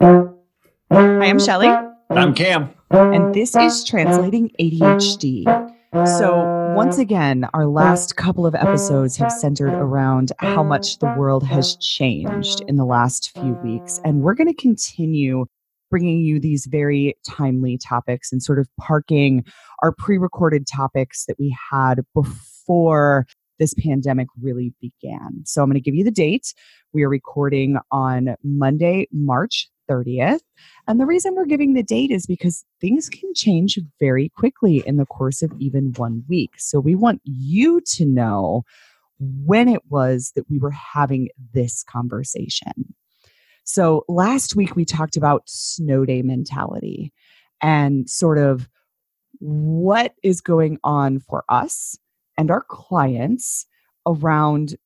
Hi, I'm Shelly. I'm Cam. And this is Translating ADHD. So, once again, our last couple of episodes have centered around how much the world has changed in the last few weeks. And we're going to continue bringing you these very timely topics and sort of parking our pre recorded topics that we had before this pandemic really began. So I'm going to give you the date. We are recording on Monday, March 30th. And the reason we're giving the date is because things can change very quickly in the course of even one week. So we want you to know when it was that we were having this conversation. So last week we talked about snow day mentality and sort of what is going on for us and our clients around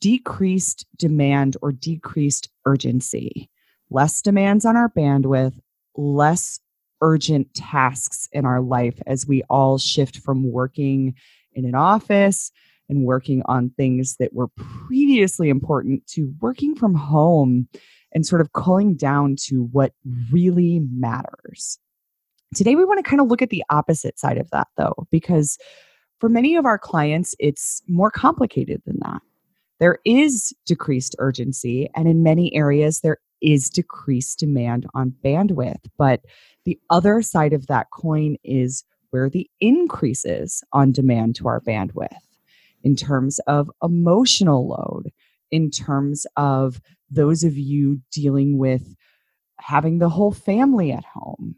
decreased demand or decreased urgency, less demands on our bandwidth, less urgent tasks in our life as we all shift from working in an office and working on things that were previously important to working from home and sort of culling down to what really matters. Today, we want to kind of look at the opposite side of that, though, because for many of our clients, it's more complicated than that. There is decreased urgency, and in many areas, there is decreased demand on bandwidth. But the other side of that coin is where the increases on demand to our bandwidth in terms of emotional load, in terms of those of you dealing with having the whole family at home.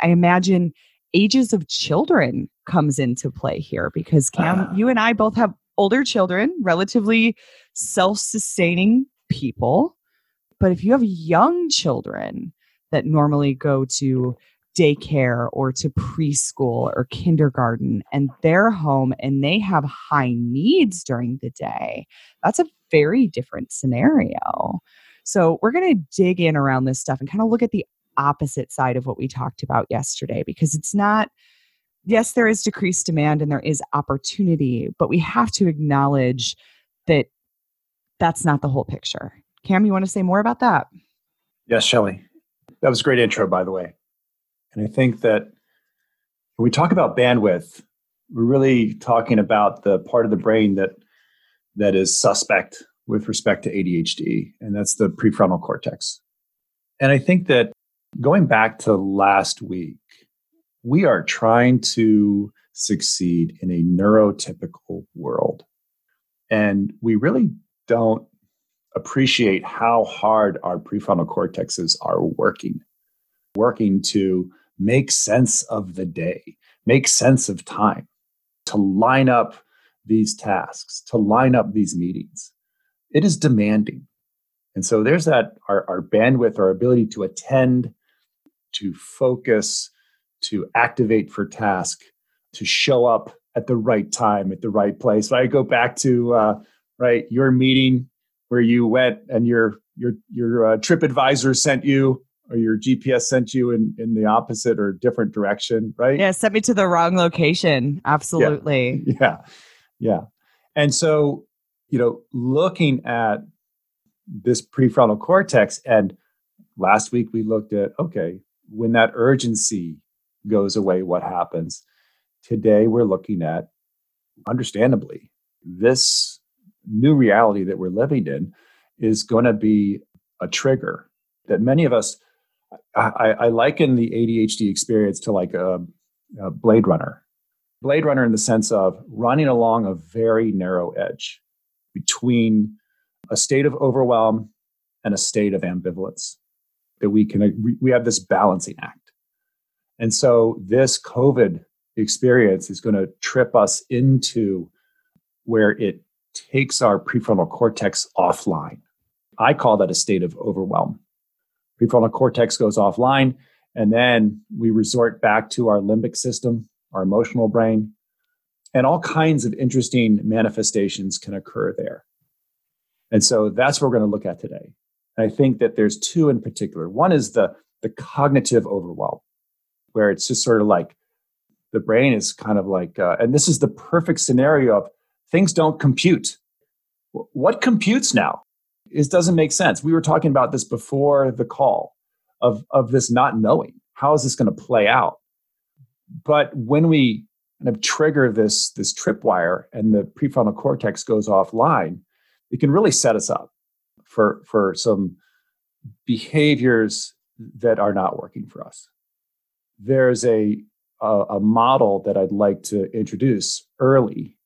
I imagine ages of children comes into play here because Cam, uh, you and I both have older children, relatively self-sustaining people. But if you have young children that normally go to daycare or to preschool or kindergarten and they're home and they have high needs during the day, that's a very different scenario. So, we're going to dig in around this stuff and kind of look at the opposite side of what we talked about yesterday because it's not yes there is decreased demand and there is opportunity but we have to acknowledge that that's not the whole picture cam you want to say more about that? Yes shelly that was a great intro by the way. And i think that when we talk about bandwidth we're really talking about the part of the brain that that is suspect with respect to adhd and that's the prefrontal cortex. And i think that Going back to last week, we are trying to succeed in a neurotypical world. And we really don't appreciate how hard our prefrontal cortexes are working, working to make sense of the day, make sense of time, to line up these tasks, to line up these meetings. It is demanding. And so there's that our, our bandwidth, our ability to attend to focus, to activate for task, to show up at the right time, at the right place. I go back to uh, right your meeting where you went and your your your uh, trip advisor sent you or your GPS sent you in, in the opposite or different direction, right? Yeah, sent me to the wrong location. Absolutely. Yeah. yeah. Yeah. And so, you know, looking at this prefrontal cortex, and last week we looked at, okay, when that urgency goes away, what happens? Today, we're looking at, understandably, this new reality that we're living in is going to be a trigger that many of us, I, I liken the ADHD experience to like a, a Blade Runner. Blade Runner in the sense of running along a very narrow edge between a state of overwhelm and a state of ambivalence that we can we have this balancing act and so this covid experience is going to trip us into where it takes our prefrontal cortex offline. I call that a state of overwhelm. Prefrontal cortex goes offline and then we resort back to our limbic system our emotional brain and all kinds of interesting manifestations can occur there. And so that's what we're going to look at today. And I think that there's two in particular. One is the the cognitive overwhelm, where it's just sort of like the brain is kind of like, uh, and this is the perfect scenario of things don't compute. What computes now? It doesn't make sense. We were talking about this before the call. of, of this not knowing. How is this going to play out? But when we kind of trigger this, this tripwire and the prefrontal cortex goes offline, it can really set us up for, for some behaviors that are not working for us. There's a, a, a model that I'd like to introduce early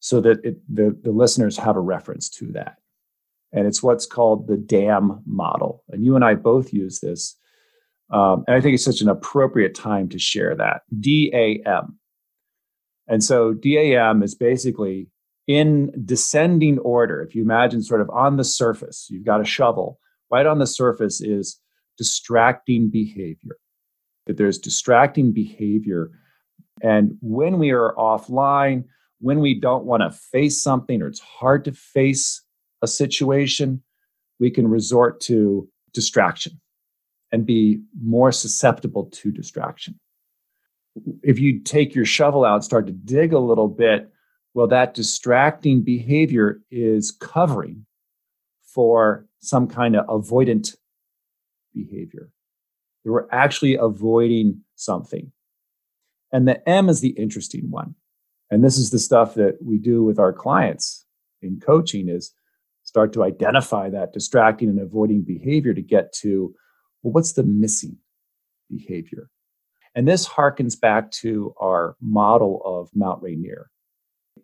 so that it, the, the listeners have a reference to that. And it's what's called the DAM model. And you and I both use this. Um, and I think it's such an appropriate time to share that. DAM. And so DAM is basically in descending order. If you imagine sort of on the surface, you've got a shovel, right on the surface is distracting behavior. That there's distracting behavior. And when we are offline, when we don't want to face something or it's hard to face a situation, we can resort to distraction and be more susceptible to distraction. If you take your shovel out, and start to dig a little bit, well, that distracting behavior is covering for some kind of avoidant behavior. We're actually avoiding something. And the M is the interesting one. And this is the stuff that we do with our clients in coaching is start to identify that distracting and avoiding behavior to get to well, what's the missing behavior? And this harkens back to our model of Mount Rainier.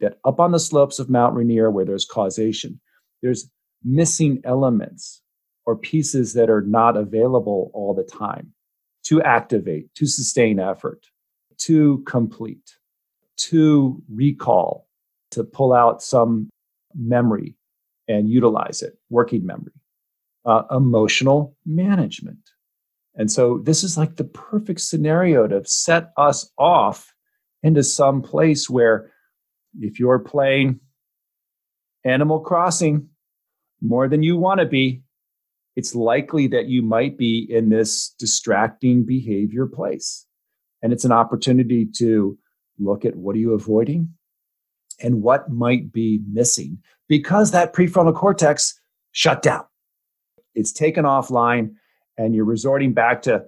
That up on the slopes of Mount Rainier, where there's causation, there's missing elements or pieces that are not available all the time to activate, to sustain effort, to complete, to recall, to pull out some memory and utilize it, working memory, uh, emotional management. And so this is like the perfect scenario to set us off into some place where if you're playing Animal Crossing more than you want to be, it's likely that you might be in this distracting behavior place. And it's an opportunity to look at what are you avoiding and what might be missing because that prefrontal cortex shut down. It's taken offline, and you're resorting back to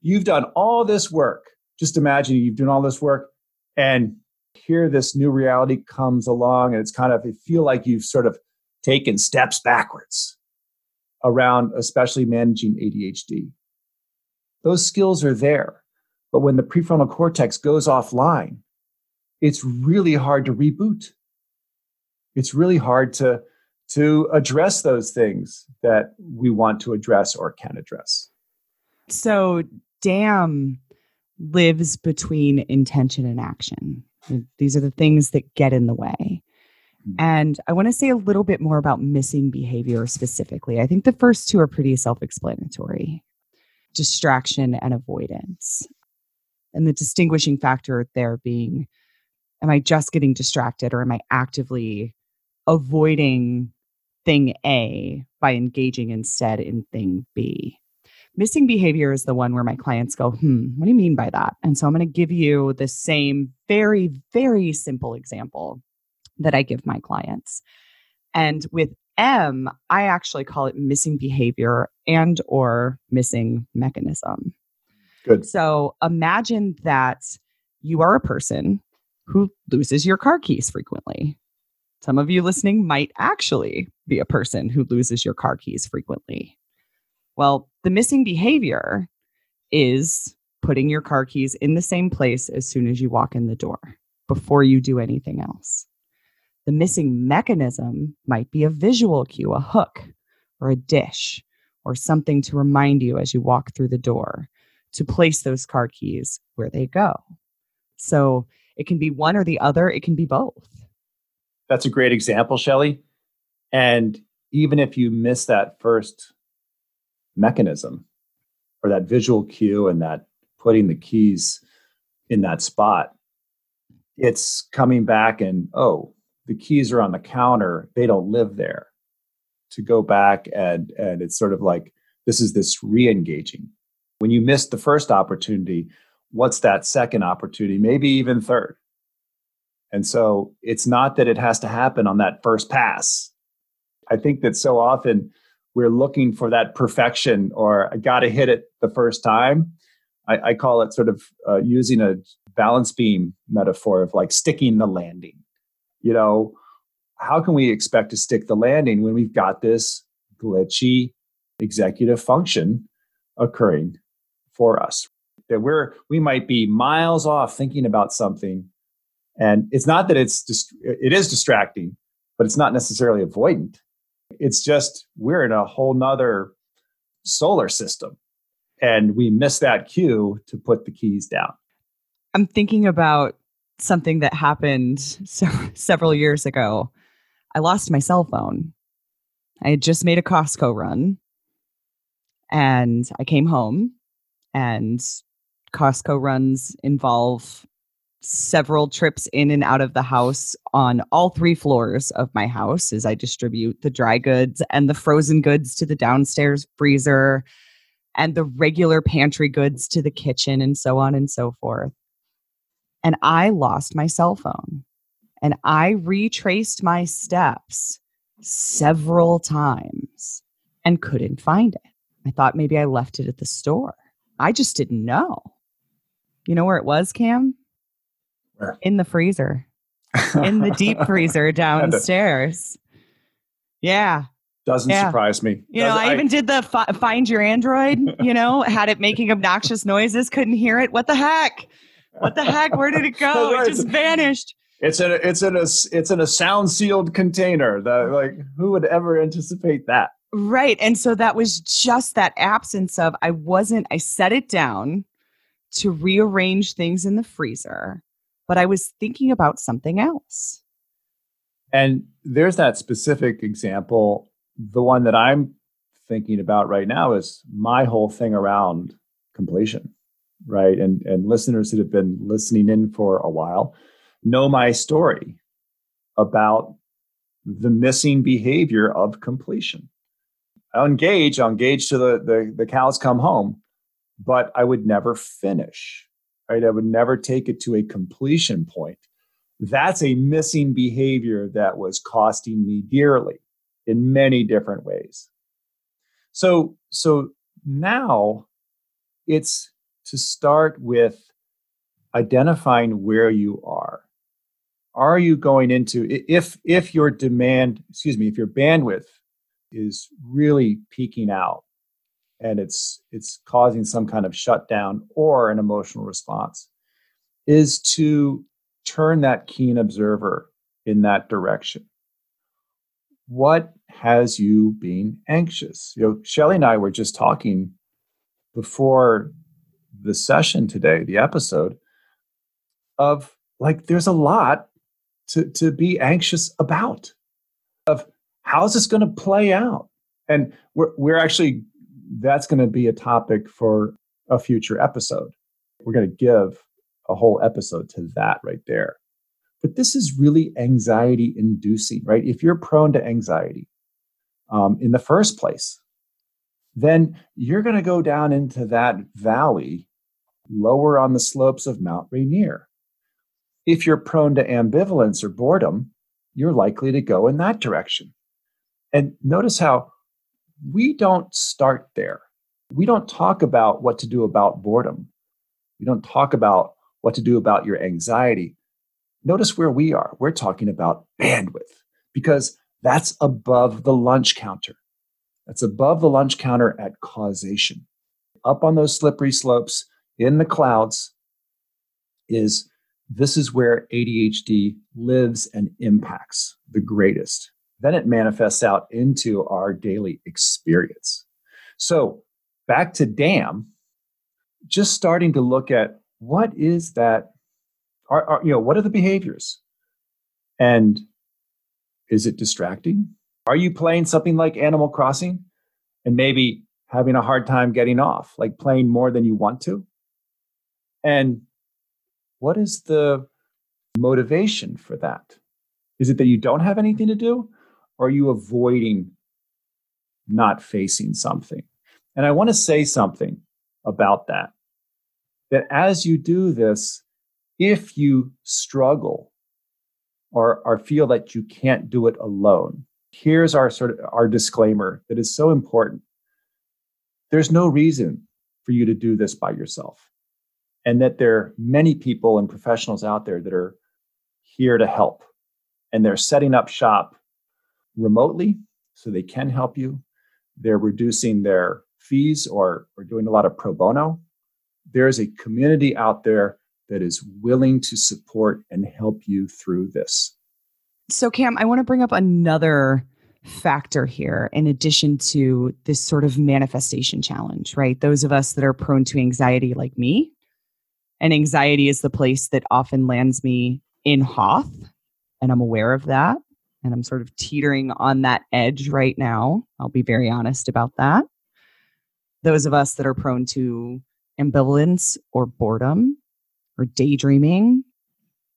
you've done all this work. Just imagine you've done all this work, and here this new reality comes along, and it's kind of, it feel like you've sort of taken steps backwards around, especially managing ADHD. Those skills are there. But when the prefrontal cortex goes offline, it's really hard to reboot it's really hard to to address those things that we want to address or can address. So, DAM lives between intention and action. These are the things that get in the way. Hmm. And I want to say a little bit more about missing behavior specifically. I think the first two are pretty self explanatory distraction and avoidance. And the distinguishing factor there being am I just getting distracted or am I actively avoiding thing A by engaging instead in thing B. Missing behavior is the one where my clients go, hmm, what do you mean by that? And so I'm going to give you the same very, very simple example that I give my clients. And with M, I actually call it missing behavior and or missing mechanism. Good. So imagine that you are a person who loses your car keys frequently. Some of you listening might actually be a person who loses your car keys frequently. Well, the missing behavior is putting your car keys in the same place as soon as you walk in the door before you do anything else. The missing mechanism might be a visual cue, a hook, or a dish, or something to remind you as you walk through the door to place those car keys where they go. So it can be one or the other, it can be both that's a great example, Shelly. And even if you miss that first mechanism or that visual cue and that putting the keys in that spot, it's coming back and, oh, the keys are on the counter. They don't live there. To go back and and it's sort of like this is this re-engaging. When you missed the first opportunity, what's that second opportunity? Maybe even third. And so it's not that it has to happen on that first pass. I think that so often we're looking for that perfection or I got to hit it the first time. I, I call it sort of uh, using a balance beam metaphor of like sticking the landing. You know, how can we expect to stick the landing when we've got this glitchy executive function occurring for us? That we're we might be miles off thinking about something, and it's not that it's dist- it is distracting, but it's not necessarily avoidant. It's just we're in a whole nother solar system and we miss that cue to put the keys down. I'm thinking about something that happened so, several years ago. I lost my cell phone. I had just made a Costco run and I came home and Costco runs involve several trips in and out of the house on all three floors of my house as I distribute the dry goods and the frozen goods to the downstairs freezer and the regular pantry goods to the kitchen and so on and so forth. And I lost my cell phone and I retraced my steps several times and couldn't find it. I thought maybe I left it at the store. I just didn't know. You know where it was, Cam? Where? In the freezer, in the deep freezer downstairs. Yeah. Doesn't Yeah. surprise me. You know, Doesn't- I even did the fi- find your Android, you know, had it making obnoxious noises, couldn't hear it. What the heck? What the heck? Where did it go? It just vanished. It's in a, it's in a it's in a sound sealed container. That like who would ever anticipate that? Right. And so that was just that absence of I wasn't, I set it down to rearrange things in the freezer, but I was thinking about something else. And there's that specific example. The one that I'm thinking about right now is my whole thing around completion, right? And and listeners that have been listening in for a while know my story about the missing behavior of completion. I'll engage, I'll engage to the, the the cows come home, but I would never finish. Right. I would never take it to a completion point that's a missing behavior that was costing me dearly in many different ways so so now it's to start with identifying where you are are you going into if if your demand excuse me if your bandwidth is really peaking out and it's it's causing some kind of shutdown or an emotional response is to turn that keen observer in that direction. What has you being anxious? You know, Shelly and I were just talking before the session today, the episode, of like there's a lot to, to be anxious about how's this going to play out? And we're we're actually that's going to be a topic for a future episode. We're going to give a whole episode to that right there. But this is really anxiety inducing, right? If you're prone to anxiety um, in the first place, then you're going to go down into that valley lower on the slopes of Mount Rainier. If you're prone to ambivalence or boredom, you're likely to go in that direction. And notice how we don't start there. We don't talk about what to do about boredom. We don't talk about what to do about your anxiety. Notice where we are. We're talking about bandwidth because that's above the lunch counter. That's above the lunch counter at causation. Up on those slippery slopes in the clouds is this is where ADHD lives and impacts the greatest. Then it manifests out into our daily experience. So, back to DAM, just starting to look at what is that are, are, you know what are the behaviors? And is it distracting? Are you playing something like animal crossing and maybe having a hard time getting off like playing more than you want to? And what is the motivation for that? Is it that you don't have anything to do are you avoiding not facing something and i want to say something about that that as you do this, if you struggle or, or feel that you can't do it alone, here's our sort of our disclaimer that is so important. There's no reason for you to do this by yourself. And that there are many people and professionals out there that are here to help. And they're setting up shop remotely so they can help you. They're reducing their fees or, or doing a lot of pro bono. There's a community out there that is willing to support and help you through this. So, Cam, I want to bring up another factor here in addition to this sort of manifestation challenge, right? Those of us that are prone to anxiety, like me, and anxiety is the place that often lands me in Hoth, and I'm aware of that. And I'm sort of teetering on that edge right now. I'll be very honest about that. Those of us that are prone to ambivalence or boredom or daydreaming,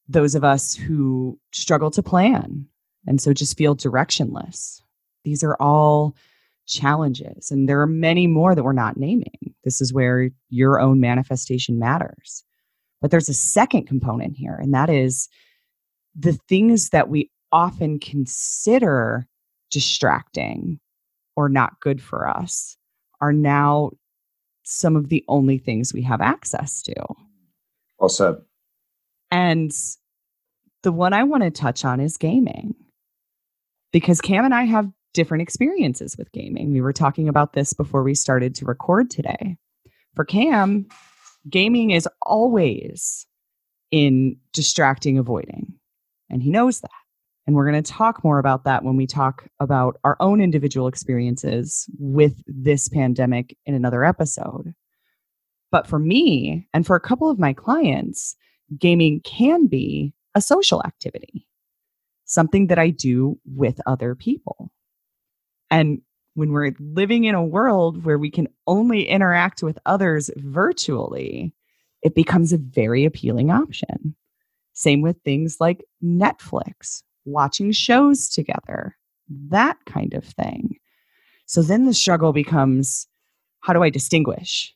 those of us who struggle to plan and so just feel directionless. These are all challenges, and there are many more that we're not naming. This is where your own manifestation matters. But there's a second component here, and that is the things that we often consider distracting or not good for us are now some of the only things we have access to. Well said. And the one I want to touch on is gaming because Cam and I have different experiences with gaming. We were talking about this before we started to record today. For Cam, gaming is always in distracting avoiding, and he knows that. And we're going to talk more about that when we talk about our own individual experiences with this pandemic in another episode. But for me and for a couple of my clients, gaming can be a social activity something that I do with other people. And when we're living in a world where we can only interact with others virtually, it becomes a very appealing option. Same with things like Netflix, watching shows together, that kind of thing. So then the struggle becomes how do I distinguish?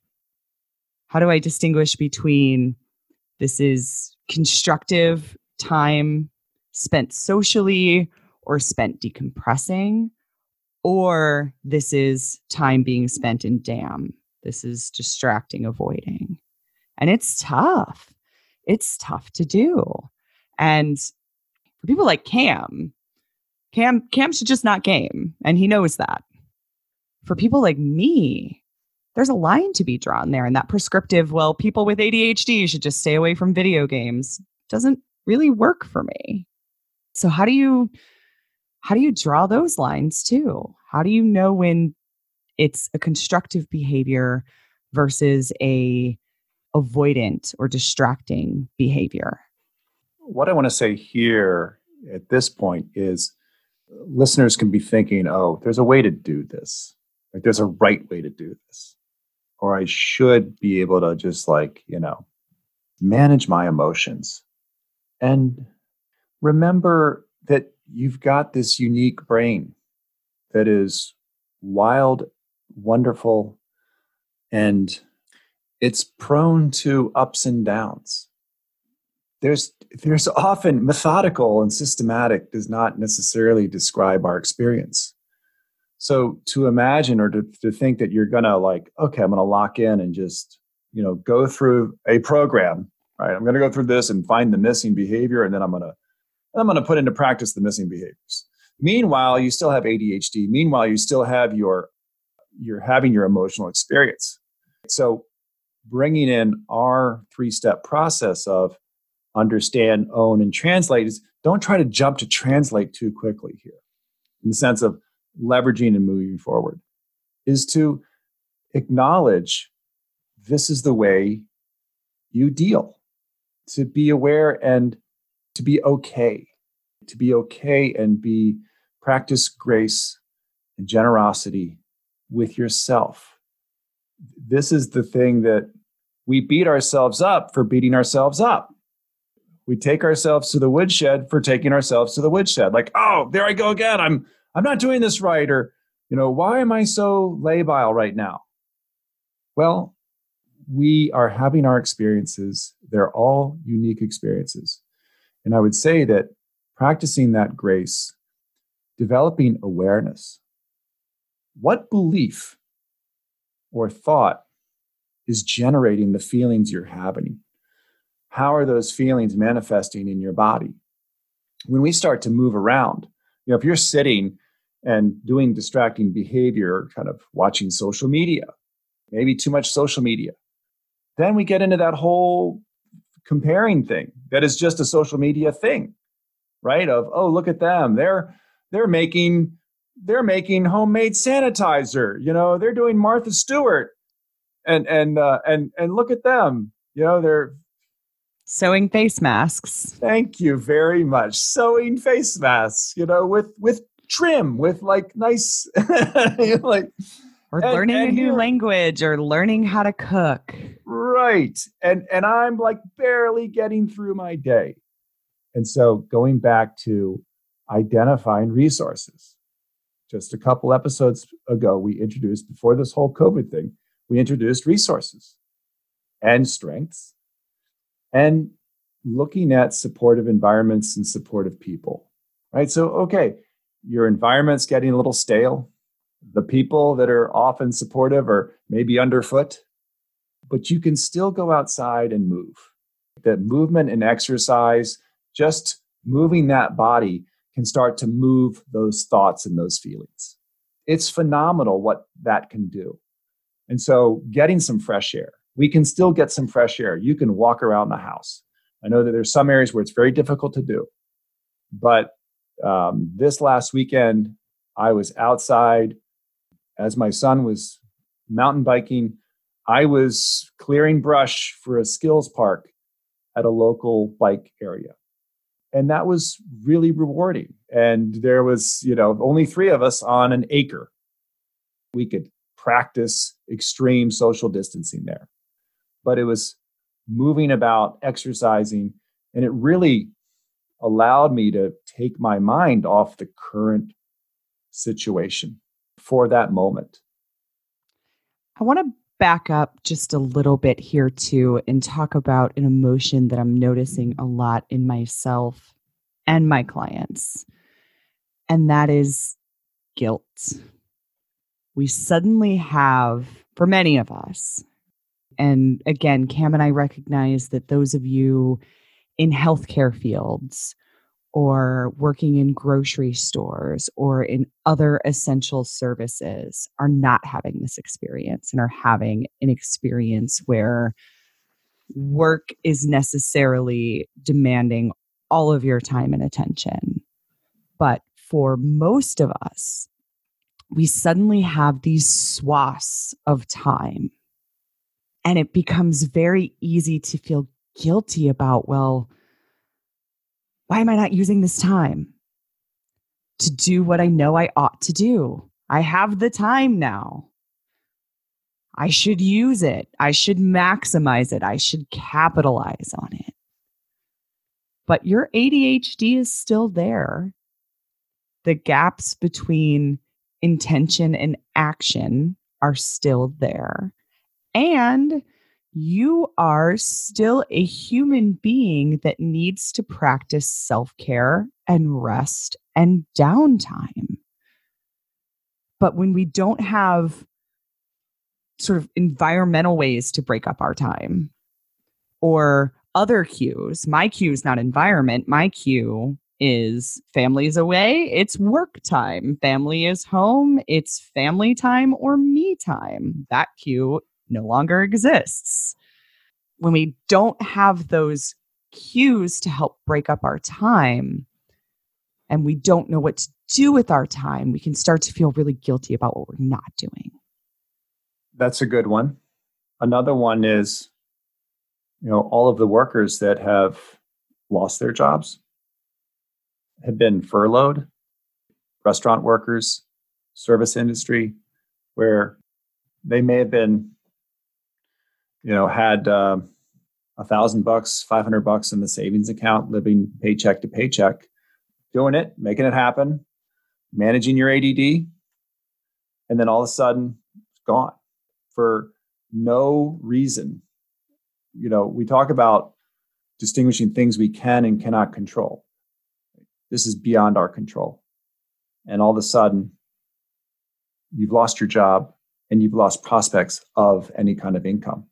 How do I distinguish between this is constructive time spent socially or spent decompressing, or this is time being spent in DAM. This is distracting, avoiding. And it's tough. It's tough to do. And for people like Cam, Cam Cam should just not game, and he knows that. For people like me, there's a line to be drawn there, and that prescriptive, well, people with ADHD should just stay away from video games doesn't really work for me. So how do you how do you draw those lines too? How do you know when it's a constructive behavior versus a avoidant or distracting behavior? What I want to say here at this point is listeners can be thinking, oh, there's a way to do this. Like there's a right way to do this. Or I should be able to just like, you know, manage my emotions. And remember that you've got this unique brain that is wild, wonderful, and it's prone to ups and downs. There's there's often methodical and systematic does not necessarily describe our experience. So to imagine or to, to think that you're gonna like, okay, I'm gonna lock in and just, you know, go through a program, right? I'm gonna go through this and find the missing behavior, and then I'm gonna I'm to put into practice the missing behaviors. Meanwhile, you still have ADHD. Meanwhile, you still have your you're having your emotional experience. So, bringing in our three-step process of understand, own, and translate is don't try to jump to translate too quickly here, in the sense of leveraging and moving forward, is to acknowledge this is the way you deal, to be aware and to be okay, to be okay and be practice grace and generosity with yourself. This is the thing that we beat ourselves up for beating ourselves up. We take ourselves to the woodshed for taking ourselves to the woodshed. Like, oh, there I go again. I'm I'm not doing this right, or you know, why am I so labile right now? Well, we are having our experiences. They're all unique experiences. And I would say that practicing that grace developing awareness. What belief or thought is generating the feelings you're having? How are those feelings manifesting in your body? When we start to move around, you know, if you're sitting and doing distracting behavior, kind of watching social media, maybe too much social media, then we get into that whole comparing thing that is just a social media thing, right? Of, oh, look at them. They're they're making they're making homemade sanitizer. You know, they're doing Martha Stewart, and and uh, and and look at them. You know, they're sewing face masks. Thank you very much. Sewing face masks. You know, with with trim, with like nice, like or and, learning and a new here, language or learning how to cook. Right, and and I'm like barely getting through my day, and so going back to identifying resources. Just a couple episodes ago, we introduced, before this whole COVID thing, we introduced resources and strengths and looking at supportive environments and supportive people, right? So, okay, your environment's getting a little stale. The people that are often supportive are maybe underfoot, but you can still go outside and move. That movement and exercise, just moving that body can start to move those thoughts and those feelings. It's phenomenal what that can do. And so, getting some fresh air, we can still get some fresh air. You can walk around the house. I know that there's some areas where it's very difficult to do, but um, this last weekend, I was outside as my son was mountain biking. I was clearing brush for a skills park at a local bike area and that was really rewarding and there was you know only three of us on an acre we could practice extreme social distancing there but it was moving about exercising and it really allowed me to take my mind off the current situation for that moment i want to back up just a little bit here too and talk about an emotion that I'm noticing a lot in myself and my clients. And that is guilt. We suddenly have, for many of us, and again, Cam and I recognize that those of you in healthcare fields or working in grocery stores or in other essential services are not having this experience and are having an experience where work is necessarily demanding all of your time and attention. But for most of us, we suddenly have these swaths of time. And it becomes very easy to feel guilty about, well, why am I not using this time to do what I know I ought to do? I have the time now. I should use it. I should maximize it. I should capitalize on it. But your ADHD is still there. The gaps between intention and action are still there. And you are still a human being that needs to practice self care and rest and downtime. But when we don't have sort of environmental ways to break up our time or other cues, my cue is not environment, my cue is families away, it's work time. Family is home, it's family time or me time. That cue no longer exists. When we don't have those cues to help break up our time and we don't know what to do with our time, we can start to feel really guilty about what we're not doing. That's a good one. Another one is, you know, all of the workers that have lost their jobs, have been furloughed, restaurant workers, service industry, where they may have been you know, had uh, a thousand bucks, 500 bucks in the savings account, living paycheck to paycheck, doing it, making it happen, managing your ADD. And then all of a sudden it's gone for no reason. You know, we talk about distinguishing things we can and cannot control. This is beyond our control. and all of a sudden you've lost your job and you've lost prospects of any kind of income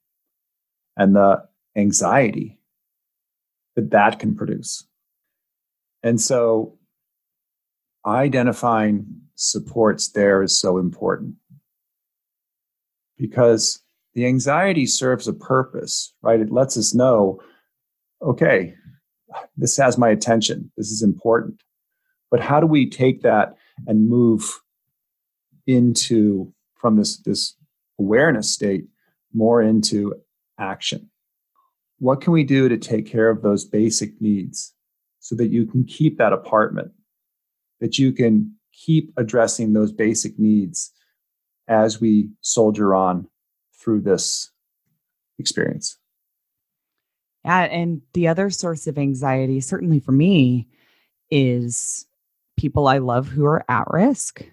and the anxiety that that can produce. And so identifying supports there is so important because the anxiety serves a purpose, right? It lets us know, okay, this has my attention. This is important. But how do we take that and move into from this this awareness state more into action? What can we do to take care of those basic needs so that you can keep that apartment, that you can keep addressing those basic needs as we soldier on through this experience? Yeah, and the other source of anxiety, certainly for me, is people I love who are at risk.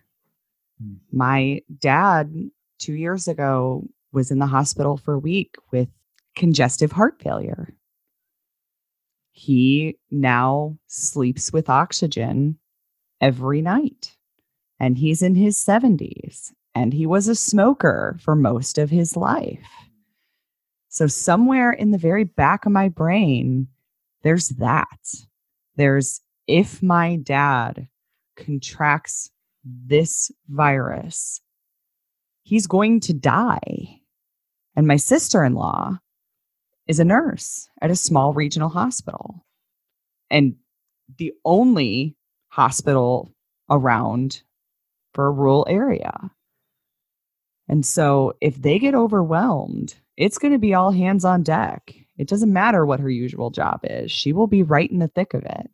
Mm. My dad, two years ago, was in the hospital for a week with congestive heart failure. He now sleeps with oxygen every night, and he's in his 70s, and he was a smoker for most of his life. So, somewhere in the very back of my brain, there's that. There's if my dad contracts this virus, he's going to die. And my sister in law is a nurse at a small regional hospital. And the only hospital around for a rural area. And so if they get overwhelmed, it's going to be all hands on deck. It doesn't matter what her usual job is, she will be right in the thick of it.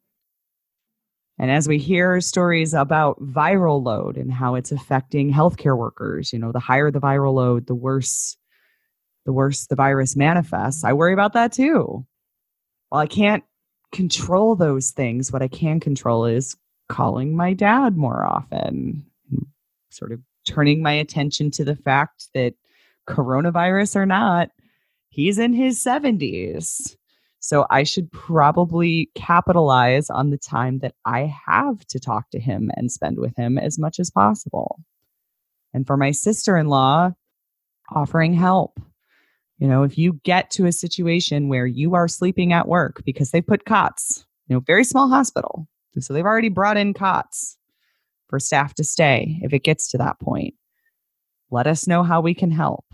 And as we hear stories about viral load and how it's affecting healthcare workers, you know, the higher the viral load, the worse the worse the virus manifests. I worry about that too. Well, I can't control those things. What I can control is calling my dad more often, sort of turning my attention to the fact that coronavirus or not, he's in his 70s. So I should probably capitalize on the time that I have to talk to him and spend with him as much as possible. And for my sister in law, offering help. You know, if you get to a situation where you are sleeping at work because they put cots, you know, very small hospital. So they've already brought in cots for staff to stay if it gets to that point. Let us know how we can help.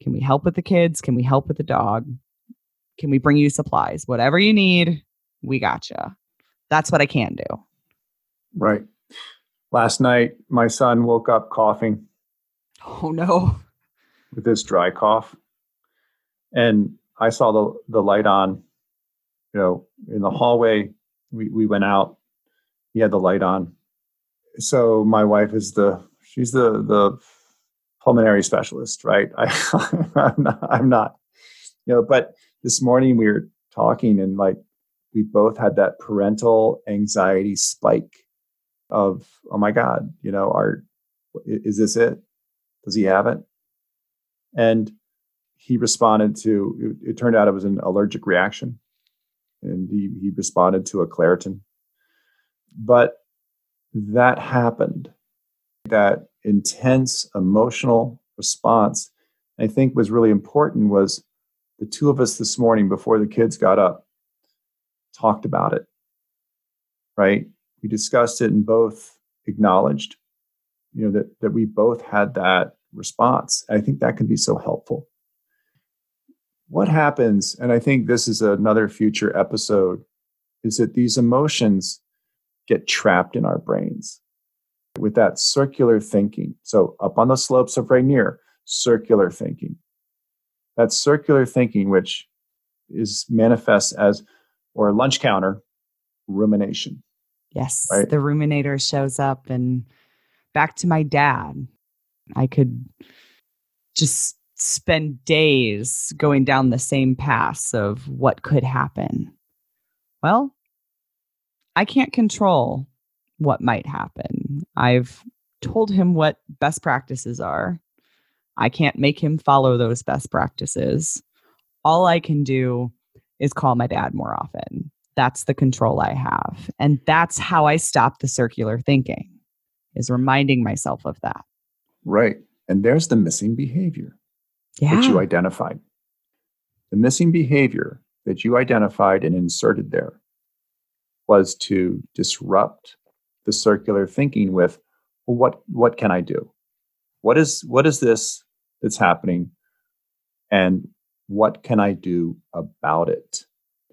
Can we help with the kids? Can we help with the dog? Can we bring you supplies? Whatever you need, we got you. That's what I can do. Right. Last night, my son woke up coughing. Oh, no. With this dry cough. And I saw the, the light on, you know, in the hallway. We, we went out. He had the light on. So my wife is the, she's the, the pulmonary specialist, right? I, I'm not, I'm not, you know, but this morning we were talking and like we both had that parental anxiety spike of oh my god you know are is this it does he have it and he responded to it, it turned out it was an allergic reaction. And he, he responded to a claritin. But that happened. That intense emotional response i think was really important was the two of us this morning before the kids got up talked about it. Right? We discussed it and both acknowledged you know that that we both had that response. I think that can be so helpful what happens and i think this is another future episode is that these emotions get trapped in our brains with that circular thinking so up on the slopes of rainier circular thinking that circular thinking, which is manifest as or lunch counter rumination. Yes, right? the ruminator shows up, and back to my dad. I could just spend days going down the same paths of what could happen. Well, I can't control what might happen. I've told him what best practices are. I can't make him follow those best practices. All I can do is call my dad more often. That's the control I have. And that's how I stop the circular thinking. is reminding myself of that. Right. And there's the missing behavior Yeah. that you identified. The missing behavior that you identified and inserted there was to disrupt the circular thinking with well, what what can I do? What is what is this that's happening? And what can I do about it?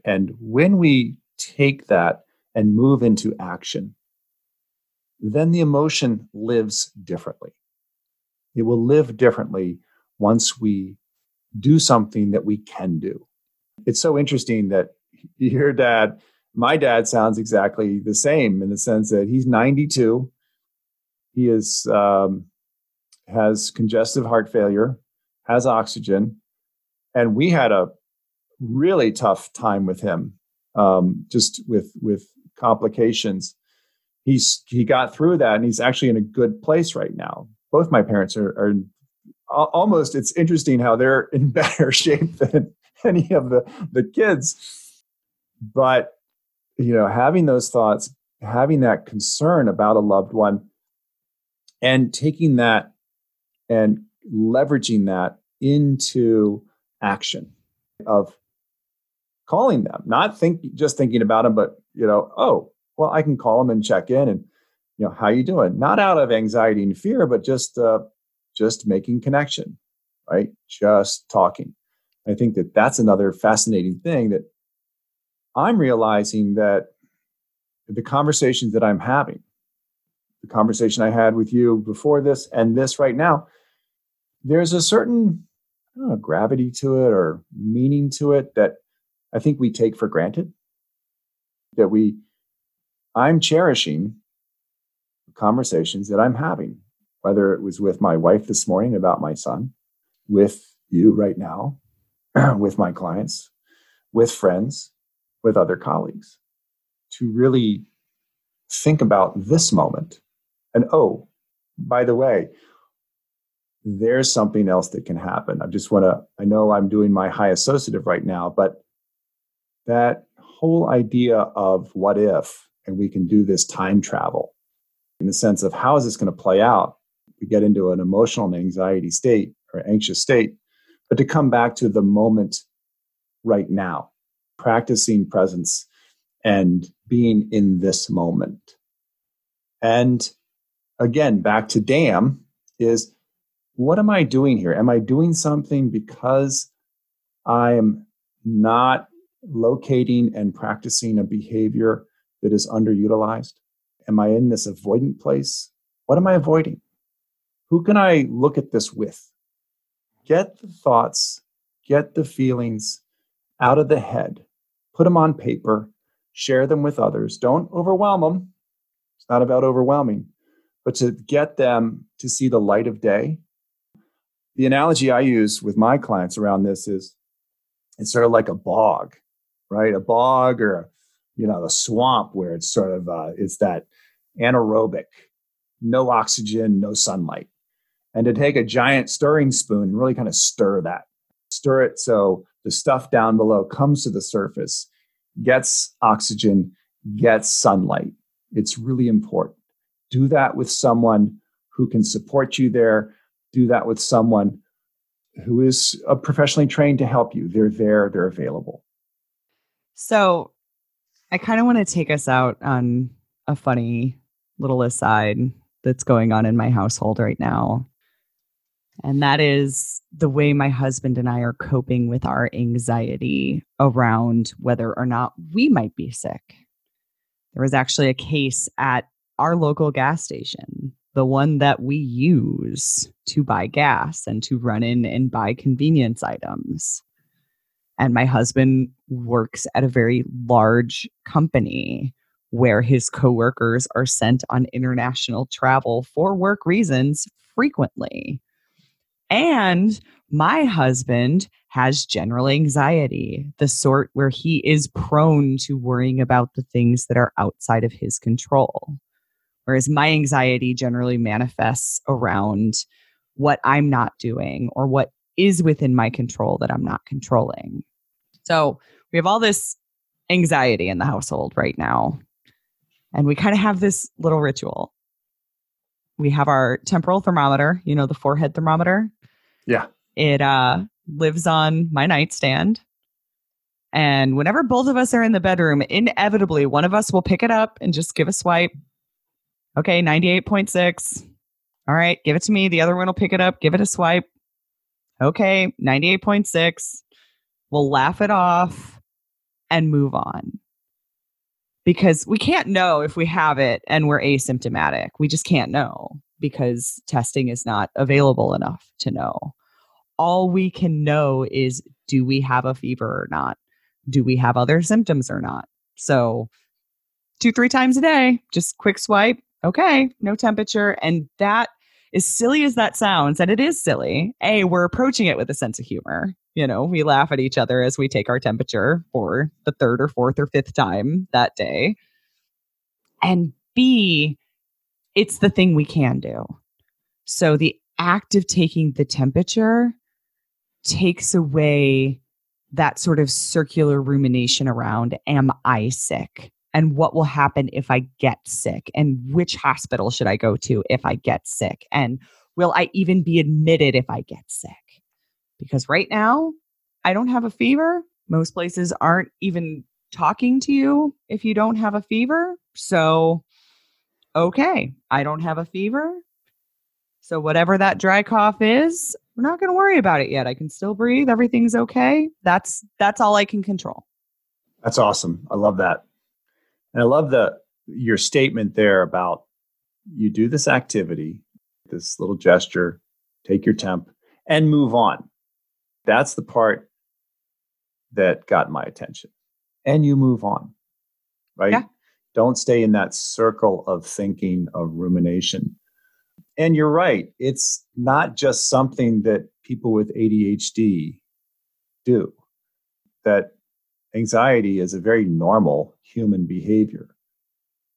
And when we take that and move into action, then the emotion lives differently. It will live differently once we do something that we can do. It's so interesting that your dad, my dad sounds exactly the same in the sense that he's 92. He is um, has congestive heart failure, has oxygen, and we had a really tough time with him, um, just with with complications. He's he got through that, and he's actually in a good place right now. Both my parents are, are almost. It's interesting how they're in better shape than any of the the kids, but you know, having those thoughts, having that concern about a loved one, and taking that and leveraging that into action of calling them not think just thinking about them but you know oh well i can call them and check in and you know how you doing not out of anxiety and fear but just uh just making connection right? Just talking. I think that that's another fascinating thing that i'm realizing that the conversations that i'm having the conversation i had with you before this and this right now there's a certain know, gravity to it or meaning to it that I think we take for granted. That we, I'm cherishing conversations that I'm having, whether it was with my wife this morning about my son, with you right now, with my clients, with friends, with other colleagues, to really think about this moment. And oh, by the way, there's something else that can happen. I just want to, I know I'm doing my high associative right now, but that whole idea of what if, and we can do this time travel in the sense of how is this going to play out? We get into an emotional and anxiety state or anxious state, but to come back to the moment right now, practicing presence and being in this moment. And again, back to DAM is what am I doing here? Am I doing something because I'm not locating and practicing a behavior that is underutilized? Am I in this avoidant place? What am I avoiding? Who can I look at this with? Get the thoughts, get the feelings out of the head, put them on paper, share them with others. Don't overwhelm them. It's not about overwhelming, but to get them to see the light of day the analogy I use with my clients around this is it's sort of like a bog, right? A bog or you know a swamp where it's sort of uh, it's that anaerobic, no oxygen, no sunlight, and to take a giant stirring spoon and really kind of stir that, stir it so the stuff down below comes to the surface, gets oxygen, gets sunlight. It's really important. Do that with someone who can support you there do that with someone who is uh, professionally trained to help you. They're there, they're available. So I kind of want to take us out on a funny little aside that's going on in my household right now. And that is the way my husband and I are coping with our anxiety around whether or not we might be sick. There was actually a case at our local gas station the one that we use to buy gas and to run in and buy convenience items. And my husband works at a very large company where his coworkers are sent on international travel for work reasons frequently. And my husband has general anxiety, the sort where he is prone to worrying about the things that are outside of his control. Whereas my anxiety generally manifests around what I'm not doing or what is within my control that I'm not controlling. So we have all this anxiety in the household right now. And we kind of have this little ritual. we have our temporal thermometer, you know, the forehead thermometer. Yeah. It uh, lives on my nightstand. And whenever both of us are in the bedroom, inevitably one of us will pick it up and just give a swipe. Okay, 98.6. All right, give it to me. The other one will pick it up, give it a swipe. Okay, 98.6. We'll laugh it off and move on. Because we can't know if we have it and we're asymptomatic. We just can't know because testing is not available enough to know. All we can know is do we have a fever or not? Do we have other symptoms or not? So, two, three times a day, just quick swipe. Okay, no temperature. And that, as silly as that sounds, and it is silly, A, we're approaching it with a sense of humor. You know, we laugh at each other as we take our temperature for the third or fourth or fifth time that day. And B, it's the thing we can do. So the act of taking the temperature takes away that sort of circular rumination around am I sick? And what will happen if I get sick? And which hospital should I go to if I get sick? And will I even be admitted if I get sick? Because right now, I don't have a fever. Most places aren't even talking to you if you don't have a fever. So, okay, I don't have a fever. So, whatever that dry cough is, we're not going to worry about it yet. I can still breathe. Everything's okay. That's that's all I can control. That's awesome. I love that. And I love the your statement there about you do this activity, this little gesture, take your temp and move on. That's the part that got my attention. And you move on. Right? Yeah. Don't stay in that circle of thinking of rumination and you're right. It's not just something that people with ADHD do, that anxiety is a very normal human behavior.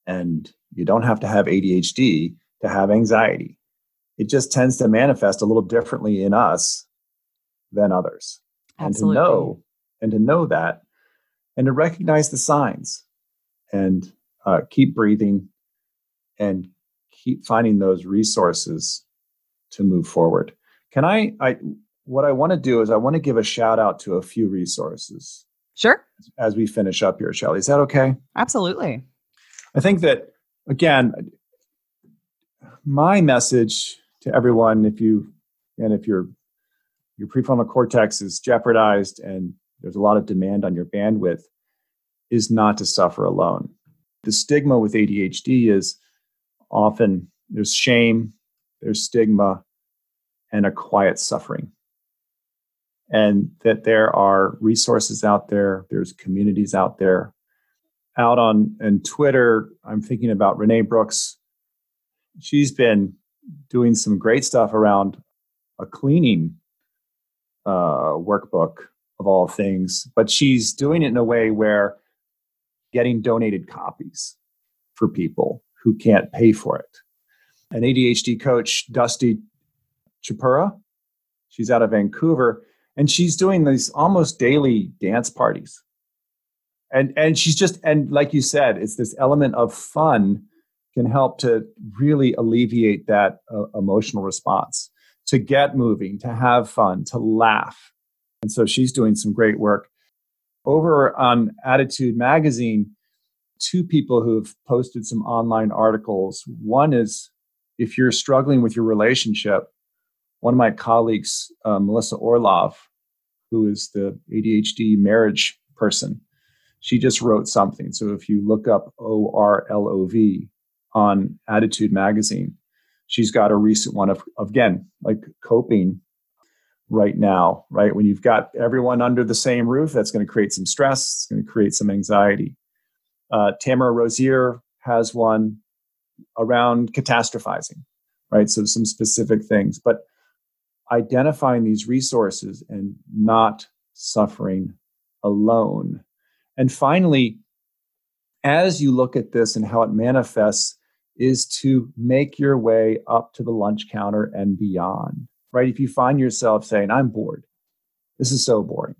And you don't have to have ADHD to have anxiety. It just tends to manifest a little differently in us than others. Absolutely. And to know and to know that and to recognize the signs and uh, keep breathing and keep finding those resources to move forward. Can I, I what I want to do is I want to give a shout out to a few resources. Sure. As we finish up here, Shelly. Is that okay? Absolutely. I think that again, my message to everyone, if you and if your your prefrontal cortex is jeopardized and there's a lot of demand on your bandwidth, is not to suffer alone. The stigma with ADHD is often there's shame, there's stigma, and a quiet suffering. And that there are resources out there, there's communities out there. Out on and Twitter, I'm thinking about Renee Brooks. She's been doing some great stuff around a cleaning uh, workbook of all things, but she's doing it in a way where getting donated copies for people who can't pay for it. An ADHD coach, Dusty Chipura, she's out of Vancouver, and she's doing these almost daily dance parties. And and she's just and like you said, it's this element of fun can help to really alleviate that uh, emotional response, to get moving, to have fun, to laugh. And so she's doing some great work. Over on ADDitude Magazine, two people who've posted some online articles. One is if you're struggling with your relationship, one of my colleagues, uh, Melissa Orlov, who is the ADHD marriage person, she just wrote something. So if you look up O R L O V on ADDitude Magazine, she's got a recent one of, of again, like coping right now, right? When you've got everyone under the same roof, that's going to create some stress, it's going to create some anxiety. Uh, Tamara Rosier has one around catastrophizing, right? So some specific things, but identifying these resources and not suffering alone. And finally, as you look at this and how it manifests, is to make your way up to the lunch counter and beyond, right? If you find yourself saying, I'm bored, this is so boring.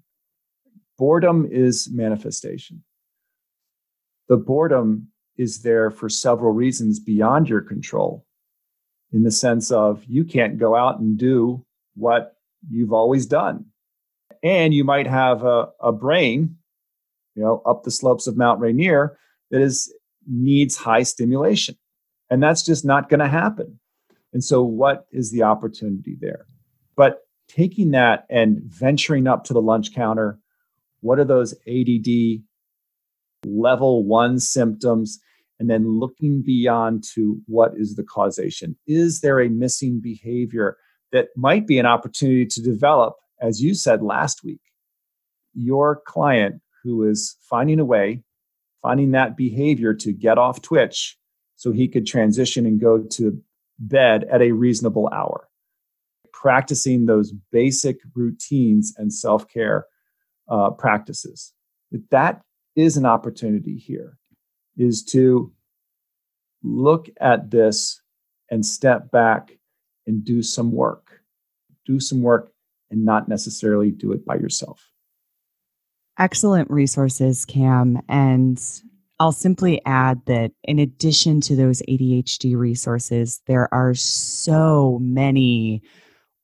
Boredom is manifestation the boredom is there for several reasons beyond your control. in the sense of you can't go out and do what you've always done. And you might have a, a brain, you know, up the slopes of Mount Rainier that is needs high stimulation. And that's just not going to happen. And so, what is the opportunity there? But taking that and venturing up to the lunch counter, what are those ADD level one symptoms? And then looking beyond to what is the causation? Is there a missing behavior that might be an opportunity to develop, as you said last week? Your client who is finding a way, finding that behavior to get off Twitch so he could transition and go to bed at a reasonable hour. Practicing those basic routines and self care uh, practices. That is an opportunity here, is to look at this and step back and do some work. Do some work and not necessarily do it by yourself. Excellent resources, Cam. And I'll simply add that in addition to those ADHD resources, there are so many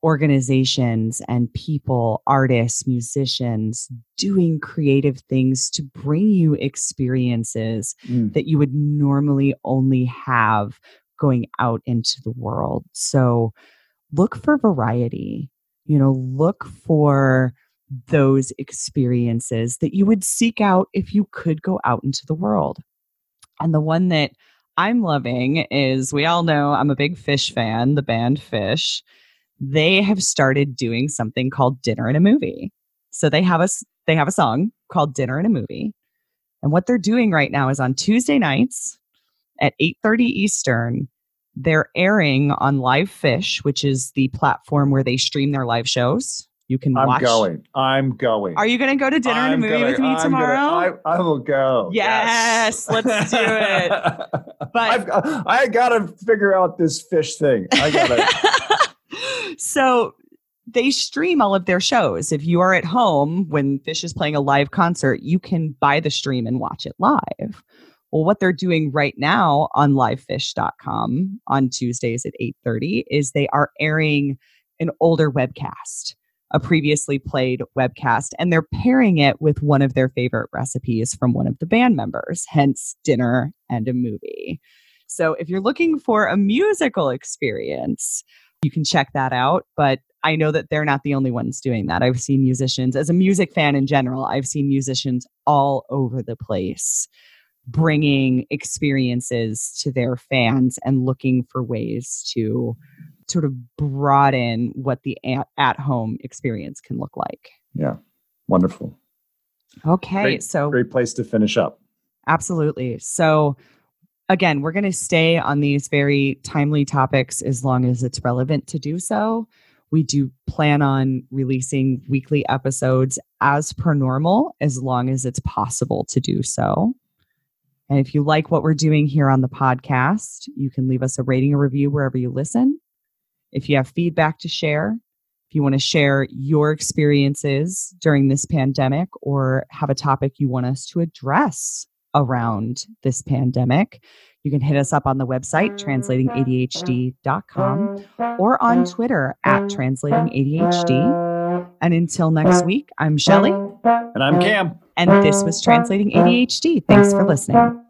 organizations and people, artists, musicians doing creative things to bring you experiences mm. that you would normally only have going out into the world. So look for variety, you know, look for those experiences that you would seek out if you could go out into the world. And the one that I'm loving is we all know I'm a big Phish fan, the band Phish. They have started doing something called Dinner and a Movie. So they have a they have a song called Dinner and a Movie. And what they're doing right now is on Tuesday nights at 8:30 Eastern, they're airing on LivePhish, which is the platform where they stream their live shows. You can I'm watch. going. I'm going. Are you going to go to dinner I'm and a movie gonna, with me I'm tomorrow? Gonna, I, I, will go. Yes, yes. let's do it. But I've, I got to figure out this Phish thing. I got to. so they stream all of their shows. If you are at home when Phish is playing a live concert, you can buy the stream and watch it live. Well, what they're doing right now on livephish.com on Tuesdays at 8:30 is they are airing an older webcast a previously played webcast and they're pairing it with one of their favorite recipes from one of the band members, hence dinner and a movie. So if you're looking for a musical experience, you can check that out. But I know that they're not the only ones doing that. I've seen musicians, as a music fan in general, I've seen musicians all over the place bringing experiences to their fans and looking for ways to sort of broaden what the at home experience can look like. Yeah. Wonderful. Okay. Great, so great place to finish up. Absolutely. So again, we're going to stay on these very timely topics as long as it's relevant to do so. We do plan on releasing weekly episodes as per normal, as long as it's possible to do so. And if you like what we're doing here on the podcast, you can leave us a rating or review wherever you listen. If you have feedback to share, if you want to share your experiences during this pandemic or have a topic you want us to address around this pandemic, you can hit us up on the website, translatingadhd.com, or on Twitter at translatingadhd. And until next week, I'm Shelly. And I'm Cam. And this was Translating ADHD. Thanks for listening.